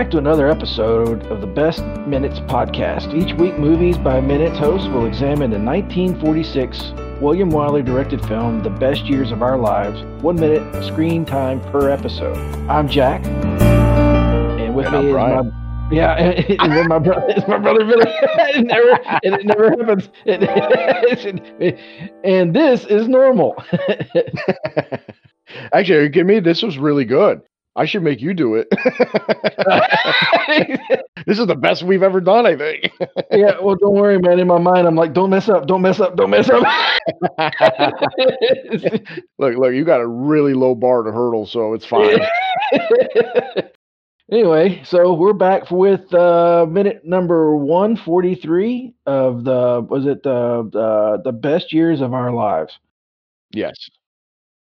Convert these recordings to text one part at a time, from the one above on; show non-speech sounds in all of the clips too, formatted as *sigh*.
back to another episode of the Best Minutes podcast. Each week, Movies by Minutes host will examine the 1946 William Wyler directed film, The Best Years of Our Lives, one minute screen time per episode. I'm Jack, and with And me I'm is Brian. my yeah, and then my brother, *laughs* it's my brother Billy. *laughs* it never, and it never happens. It- *laughs* and this is normal. Actually, kidding me? This was really good. I should make you do it. *laughs* *laughs* this is the best we've ever done, I think. *laughs* yeah, well, don't worry, man. In my mind, I'm like, don't mess up, don't mess up, don't mess up. look, look, you got a really low bar to hurdle, so it's fine. anyway, so we're back with uh, minute number 143 of the was it the the, the best years of our lives, yes.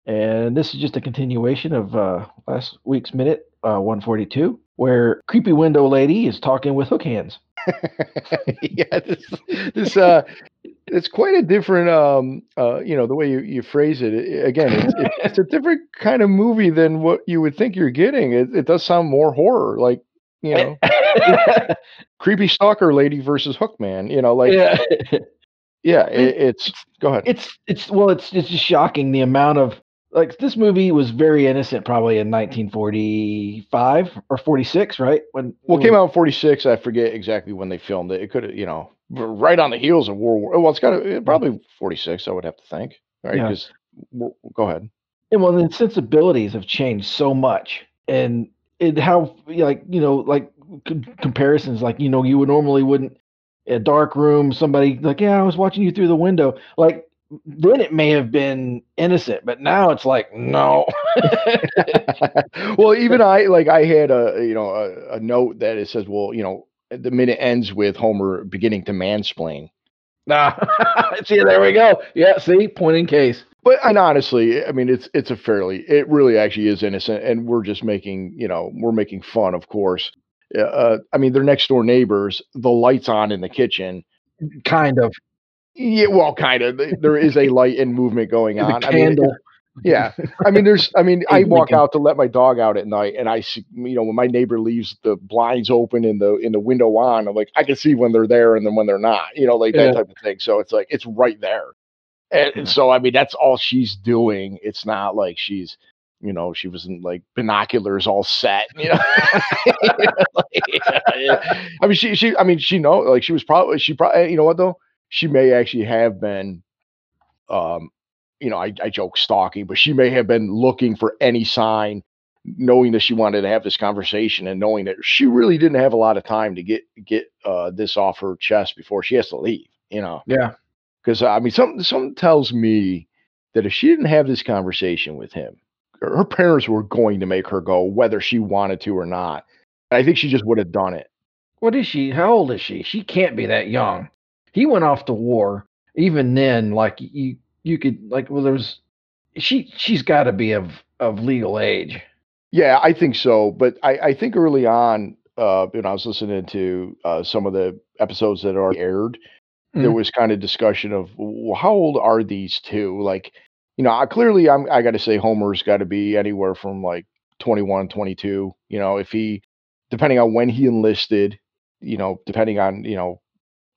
And this is just a continuation of uh, last week's minute uh, 142, where creepy window lady is talking with hook hands. *laughs* yeah, this, this uh it's quite a different um uh you know the way you, you phrase it again it's, it's *laughs* it's a different kind of movie than what you would think you're getting it, it does sound more horror like you know *laughs* creepy stalker lady versus hook man. you know like yeah, yeah. it, it's go ahead it's it's well it's it's just shocking the amount of like this movie was very innocent probably in 1945 or 46 right? When well it came out in 46 i forget exactly when they filmed it. It could have you know right on the heels of world war well it's got to probably 46 i would have to think right? Yeah. because go ahead. And well the sensibilities have changed so much and it how like you know like c- comparisons like you know you would normally wouldn't a dark room somebody like yeah i was watching you through the window. Like then it may have been innocent but now it's like no *laughs* well, even I like I had a you know a, a note that it says, well, you know, the minute ends with Homer beginning to mansplain. nah *laughs* see there we go yeah see point in case But and honestly, I mean, it's it's a fairly it really actually is innocent, and we're just making you know we're making fun, of course. Uh, Uh, I mean, they're next door neighbors. The lights on in the kitchen. kind of Yeah, well, kind of. There is a *laughs* light and movement going on. I mean, Yeah, I mean, there's, I mean, *laughs* I walk out to let my dog out at night, and I see, you know, when my neighbor leaves the blinds open and the in the window on, I'm like, I can see when they're there and then when they're not, you know, like that Yeah. type of thing. So it's like it's right there, and, and so I mean, that's all she's doing. It's not like she's, you know, she wasn't like binoculars all set, you know. *laughs* I mean, she, she, I mean, she know, like she was probably, she probably, eh, you know what though, she may actually have been, um, you know, I, I joke stalking, but she may have been looking for any sign, knowing that she wanted to have this conversation and knowing that she really didn't have a lot of time to get get uh, this off her chest before she has to leave. You know, yeah because I mean, something something tells me that if she didn't have this conversation with him, her parents were going to make her go, whether she wanted to or not. And I think she just would have done it. What is she? How old is she? She can't be that young. He went off to war. Even then, like you, you could like. Well, there's she. She's got to be of of legal age. Yeah, I think so. But I, I think early on, uh, when I was listening to uh, some of the episodes that are aired, there Mhm. was kind of discussion of well, how old are these two? Like, you know, I, clearly I'm I got to say Homer's got to be anywhere from like 21, 22. You know, if he, depending on when he enlisted, you know, depending on you know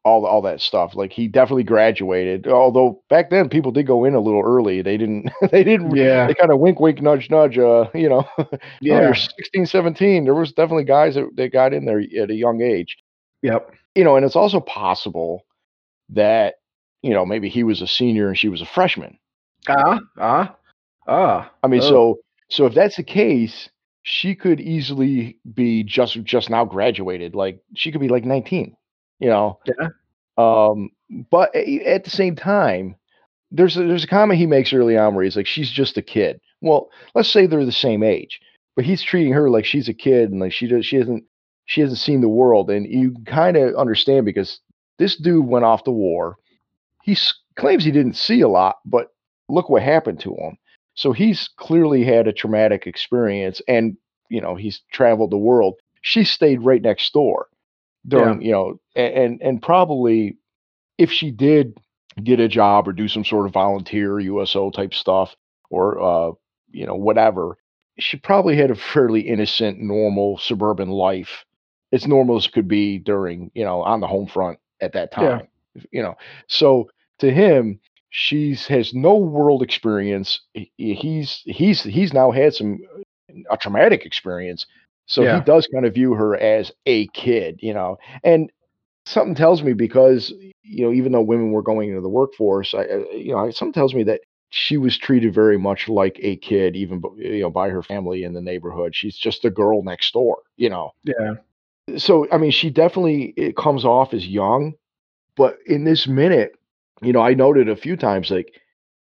all all that stuff. Like he definitely graduated. Although back then people did go in a little early. They didn't. *laughs* They didn't. Yeah, They kind of wink, wink, nudge, nudge. Uh, you know, *laughs* oh, yeah, you're 16, 17. There was definitely guys that, that got in there at a young age. yep. You know, and it's also possible that, you know, maybe he was a senior and she was a freshman. Ah, ah, ah. I mean, Oh. so so if that's the case, she could easily be just just now graduated. Like she could be like 19, you know. Yeah. Um, but at the same time, there's a, there's a comment he makes early on where he's like, she's just a kid. Well, let's say they're the same age, but he's treating her like she's a kid and like she does she hasn't she hasn't seen the world, and you kind of understand because this dude went off to war. He claims he didn't see a lot, but look what happened to him. So he's clearly had a traumatic experience, and you know he's traveled the world. She stayed right next door during, you know, and and probably if she did get a job or do some sort of volunteer USO type stuff or uh, you know whatever, she probably had a fairly innocent, normal suburban life as normal as could be during, you know, on the home front at that time. Yeah. You know, so to him, she's has no world experience. He's he's he's now had some a traumatic experience, so yeah. he does kind of view her as a kid, you know. And something tells me because you know, even though women were going into the workforce, I uh, you know, something tells me that she was treated very much like a kid, even you know, by her family in the neighborhood. She's just a girl next door, you know. Yeah. So I mean, she definitely it comes off as young, but in this minute, you know, I noted a few times like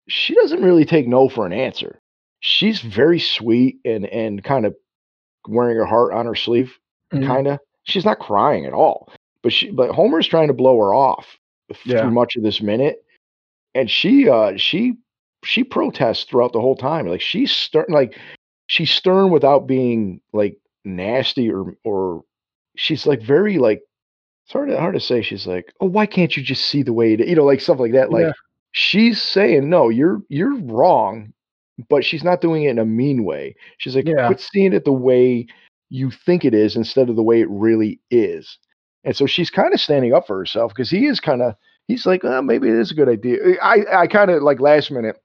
she doesn't really take no for an answer. She's very sweet and and kind of wearing her heart on her sleeve, mm-hmm. kind of. She's not crying at all, but she but Homer's trying to blow her off yeah. through much of this minute, and she uh she she protests throughout the whole time. Like she's stern, like she's stern without being like nasty or or she's like very like it's hard to, hard to say. She's like, oh, why can't you just see the way it, you know, like stuff like that. Like yeah. she's saying, no, you're you're wrong, but she's not doing it in a mean way. She's like, yeah. quit seeing it the way you think it is instead of the way it really is. And so she's kind of standing up for herself because he is kind of he's like, oh, maybe it is a good idea. I I kind of like last minute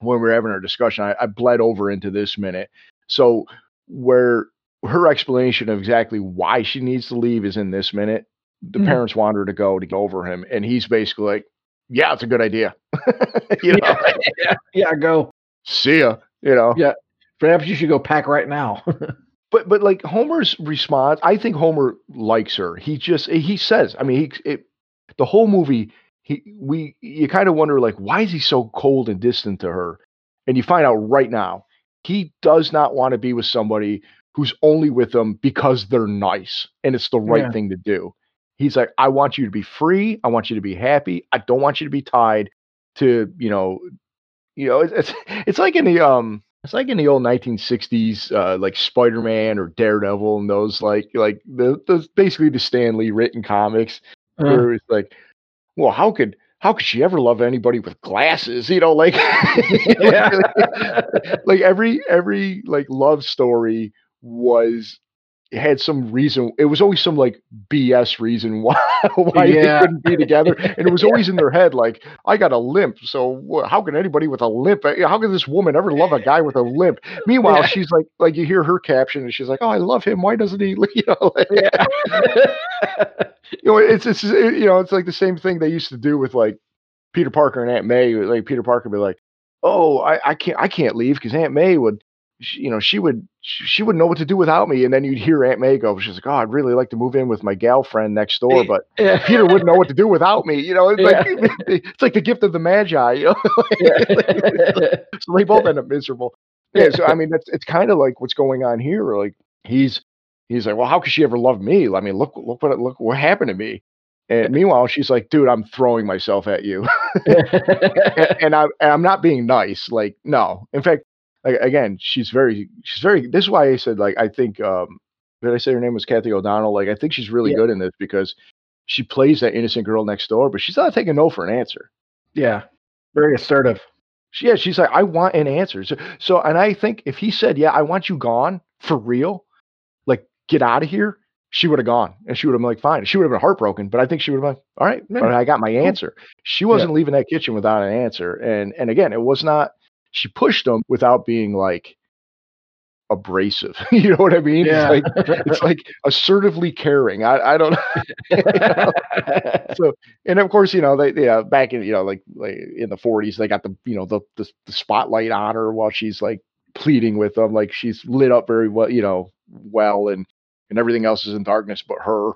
when we were having our discussion, I, I bled over into this minute. So where her explanation of exactly why she needs to leave is in this minute. The mm-hmm. parents want her to go to go over him, and he's basically like, "Yeah, it's a good idea." *laughs* you know, yeah, *laughs* yeah, yeah, go. See ya. You know. Yeah. Perhaps you should go pack right now. *laughs* but but like Homer's response, I think Homer likes her. He just he says, I mean, he it, the whole movie he we you kind of wonder like why is he so cold and distant to her and you find out right now he does not want to be with somebody who's only with them because they're nice and it's the right yeah. thing to do he's like i want you to be free i want you to be happy i don't want you to be tied to you know you know it's it's like in the um it's like in the old 1960s uh like spider-man or daredevil and those like like the those basically the stan lee written comics uh where it's like well, how could how could she ever love anybody with glasses? You know, like *laughs* *laughs* like every every like love story was had some reason. It was always some like BS reason *laughs* why why yeah. they couldn't be together, and it *laughs* was always in their head like, "I got a limp, so how can anybody with a limp? Eh, how can this woman ever love a guy with a limp?" Meanwhile, yeah. she's like, like you hear her caption, and she's like, "Oh, I love him. Why doesn't he?" *laughs* You know, like, yeah. you know, it's it's you know, it's like the same thing they used to do with like Peter Parker and Aunt May. Like Peter Parker would be like, "Oh, I, I can't I can't leave because Aunt May would." She, you know, she would she wouldn't know what to do without me. And then you'd hear Aunt May go, she's like, "Oh, I'd really like to move in with my gal friend next door, but *laughs* yeah. Peter wouldn't know what to do without me." You know, it's yeah. like *laughs* it's like the gift of the magi. You know, *laughs* so they both end up miserable. Yeah, so I mean, that's it's kind of like what's going on here. Like he's he's like, well, how could she ever love me? I mean, look, look what look what happened to me. And meanwhile, she's like, dude, I'm throwing myself at you. and, and, I, and I'm not being nice. Like, no. In fact, like, again, she's very, she's very, this is why I said, like, I think, um, did I say her name was Cathy O'Donnell? Like, I think she's really yeah. good in this because she plays that innocent girl next door, but she's not taking no for an answer. Yeah. Very assertive. She, yeah. She's like, I want an answer. So, so, and I think if he said, yeah, I want you gone for real, like, get out of here, she would have gone and she would have been like, fine. She would have been heartbroken, but I think she would have been, all right, I got my answer. She wasn't yeah. leaving that kitchen without an answer. And and again, it was not she pushed him without being like abrasive. *laughs* you know what I mean? Yeah. It's like it's like assertively caring. I, I don't *laughs* know. *laughs* so and of course, you know, they yeah, back in you know, like, like in the forties, they got the you know the, the the spotlight on her while she's like pleading with them. Like she's lit up very well, you know, well and and everything else is in darkness but her.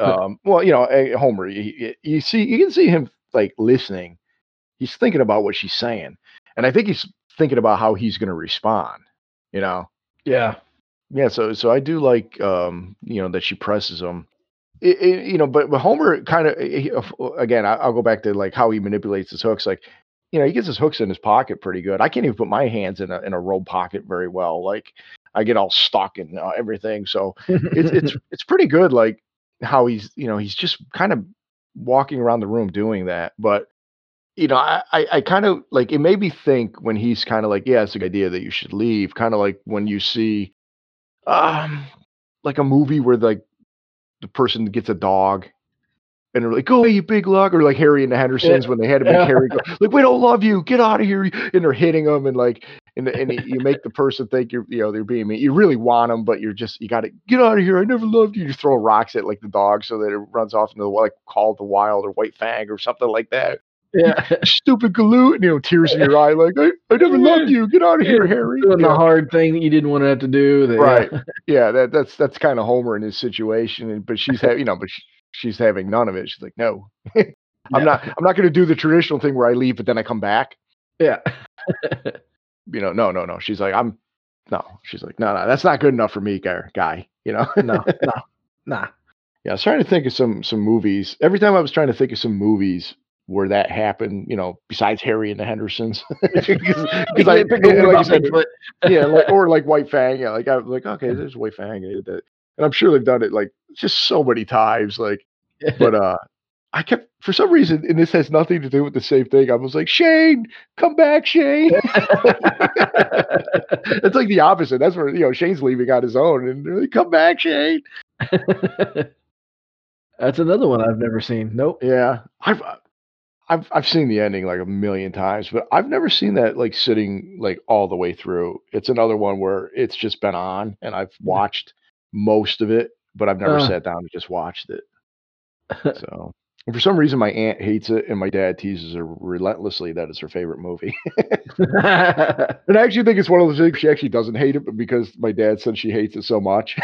um, well, you know, eh, Homer, you, you see, you can see him like listening. He's thinking about what she's saying, and I think he's thinking about how he's going to respond. You know. Yeah. Yeah. So, so I do like, um, you know, that she presses him. It, it, you know, but, but Homer kind of again, I, I'll go back to like how he manipulates his hooks. Like, you know, he gets his hooks in his pocket pretty good. I can't even put my hands in a in a robe pocket very well. Like, I get all stuck and uh, everything. So it's it's *laughs* it's pretty good. Like how he's you know he's just kind of walking around the room doing that. But you know I I, I kind of like it made me think when he's kind of like yeah it's a good idea that you should leave. Kind of like when you see um like a movie where like the person gets a dog and they're like, "Go away, you big lug," or like Harry and the Hendersons Yeah. when they had to make Yeah. Harry go, *laughs* like, "We don't love you, get out of here," and they're hitting them and like, and and you make the person think you're, you know, they're being mean. You really want them, but you're just, you got to get out of here. I never loved you. You throw rocks at like the dog so that it runs off into the like called the wild or white fang or something like that. Yeah. *laughs* Stupid galoot, you know, tears in your eye, like I, I never loved you. Get out of here, Harry. Doing You the hard thing that you didn't want to have to do. that- Right. *laughs* yeah, that that's that's kind of Homer in his situation, and but she's having, you know, but she, she's having none of it. She's like, no, *laughs* I'm Yeah. not, I'm not going to do the traditional thing where I leave, but then I come back. Yeah. You know, no, no, no. She's like, I'm, no. She's like, no, no, that's not good enough for me, guy. guy you know. No, no, nah. yeah, I was trying to think of some some movies. Every time I was trying to think of some movies where that happened, you know, besides Harry and the Hendersons, *laughs* *laughs* because *laughs* I, can't pick yeah, like I said, yeah, like, or like White Fang. Yeah, like I was like, okay, there's White Fang. And I'm sure they've done it like just so many times. Like, but uh, I kept for some reason, and this has nothing to do with the same thing. I was like, Shane, come back, Shane. it's like the opposite. That's where you know Shane's leaving on his own, and they're like, come back, Shane. That's another one I've never seen. Nope. Yeah, I've uh, I've I've seen the ending like a million times, but I've never seen that like sitting like all the way through. It's another one where it's just been on, and I've watched most of it, but I've never Uh. sat down and just watched it. *laughs* So, and for some reason, my aunt hates it, and my dad teases her relentlessly that it's her favorite movie. *laughs* *laughs* and I actually think it's one of those things she actually doesn't hate it, but because my dad said she hates it so much,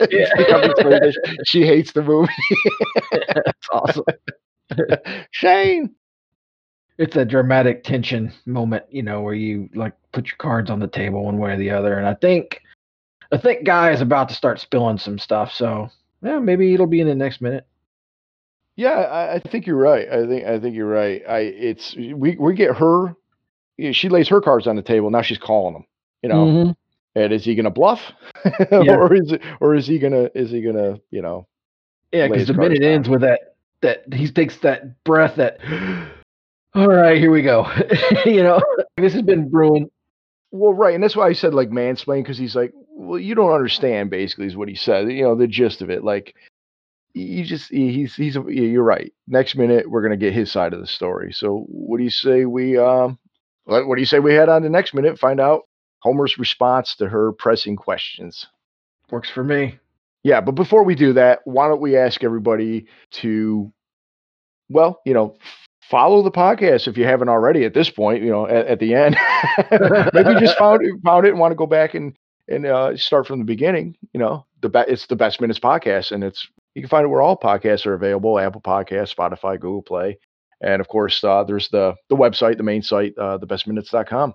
it's become this thing that she- she hates the movie. That's awesome. *laughs* Shane. It's a dramatic tension moment, you know, where you like put your cards on the table one way or the other. And I think, I think Guy is about to start spilling some stuff. So yeah, maybe it'll be in the next minute. Yeah, I, I think you're right. I think I think you're right. I it's we we get her. She lays her cards on the table. Now she's calling them. You know, Mhm. and is he gonna bluff, *laughs* Yeah. or is it, or is he gonna is he gonna you know? Yeah, because the minute down. ends with that that he takes that breath that. All right, here we go. *laughs* you know, this has been brewing. Well, right, and that's why I said like mansplain because he's like, well, you don't understand. Basically, is what he said. You know, the gist of it. Like, you just he's he's you're right. Next minute, we're gonna get his side of the story. So, what do you say we um, what what do you say we head on to next minute? Find out Homer's response to her pressing questions. Works for me. Yeah, but before we do that, why don't we ask everybody to, well, you know, follow the podcast if you haven't already at this point. You know, at, at the end, *laughs* maybe you just *laughs* found it, found it and want to go back and and uh, start from the beginning. You know, the be- it's the Best Minutes podcast, and it's you can find it where all podcasts are available: Apple Podcasts, Spotify, Google Play, and of course, uh, there's the the website, the main site, uh, thebestminutes.com.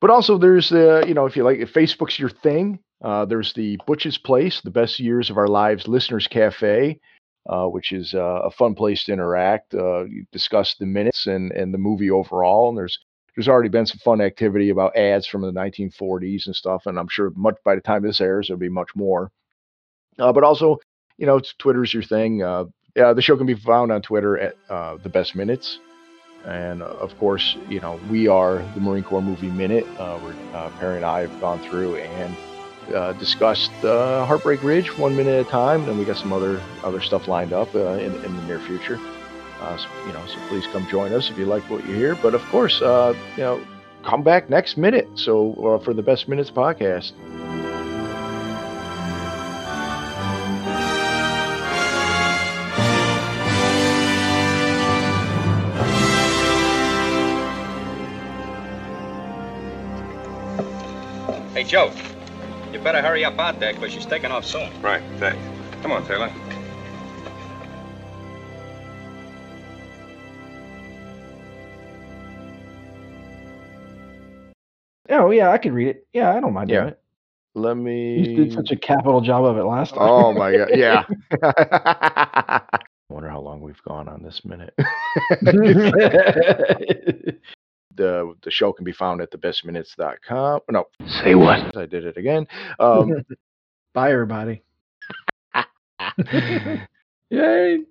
But also, there's the you know, if you like, if Facebook's your thing, uh, there's the Butch's Place, the Best Years of Our Lives Listeners Cafe, uh, which is uh, a fun place to interact. Uh, discuss the minutes and, and the movie overall. And there's there's already been some fun activity about ads from the 1940s and stuff. And I'm sure much by the time this airs, there'll be much more. Uh, but also, you know, Twitter's your thing. Uh, yeah, the show can be found on Twitter at the Best Minutes. And of course, you know, we are the Marine Corps Movie Minute. Uh, where uh, Perry and I have gone through and uh, discussed uh, Heartbreak Ridge one minute at a time, and we got some other other stuff lined up uh, in, in the near future. Uh, so, you know, so please come join us if you like what you hear. But of course, uh, you know, come back next minute. So uh, for the Best Minutes podcast. Hey, Joe, you better hurry up out there because she's taking off soon. Right, thanks. Come on, Taylor. Oh yeah, I could read it. Yeah, I don't mind doing Yeah. it. Let me. You did such a capital job of it last time. Oh my god! Yeah. I *laughs* wonder how long we've gone on this minute. *laughs* *laughs* the the show can be found at thebestminutes.com. No, say what? I did it again. Um, *laughs* Bye, everybody. *laughs* yay!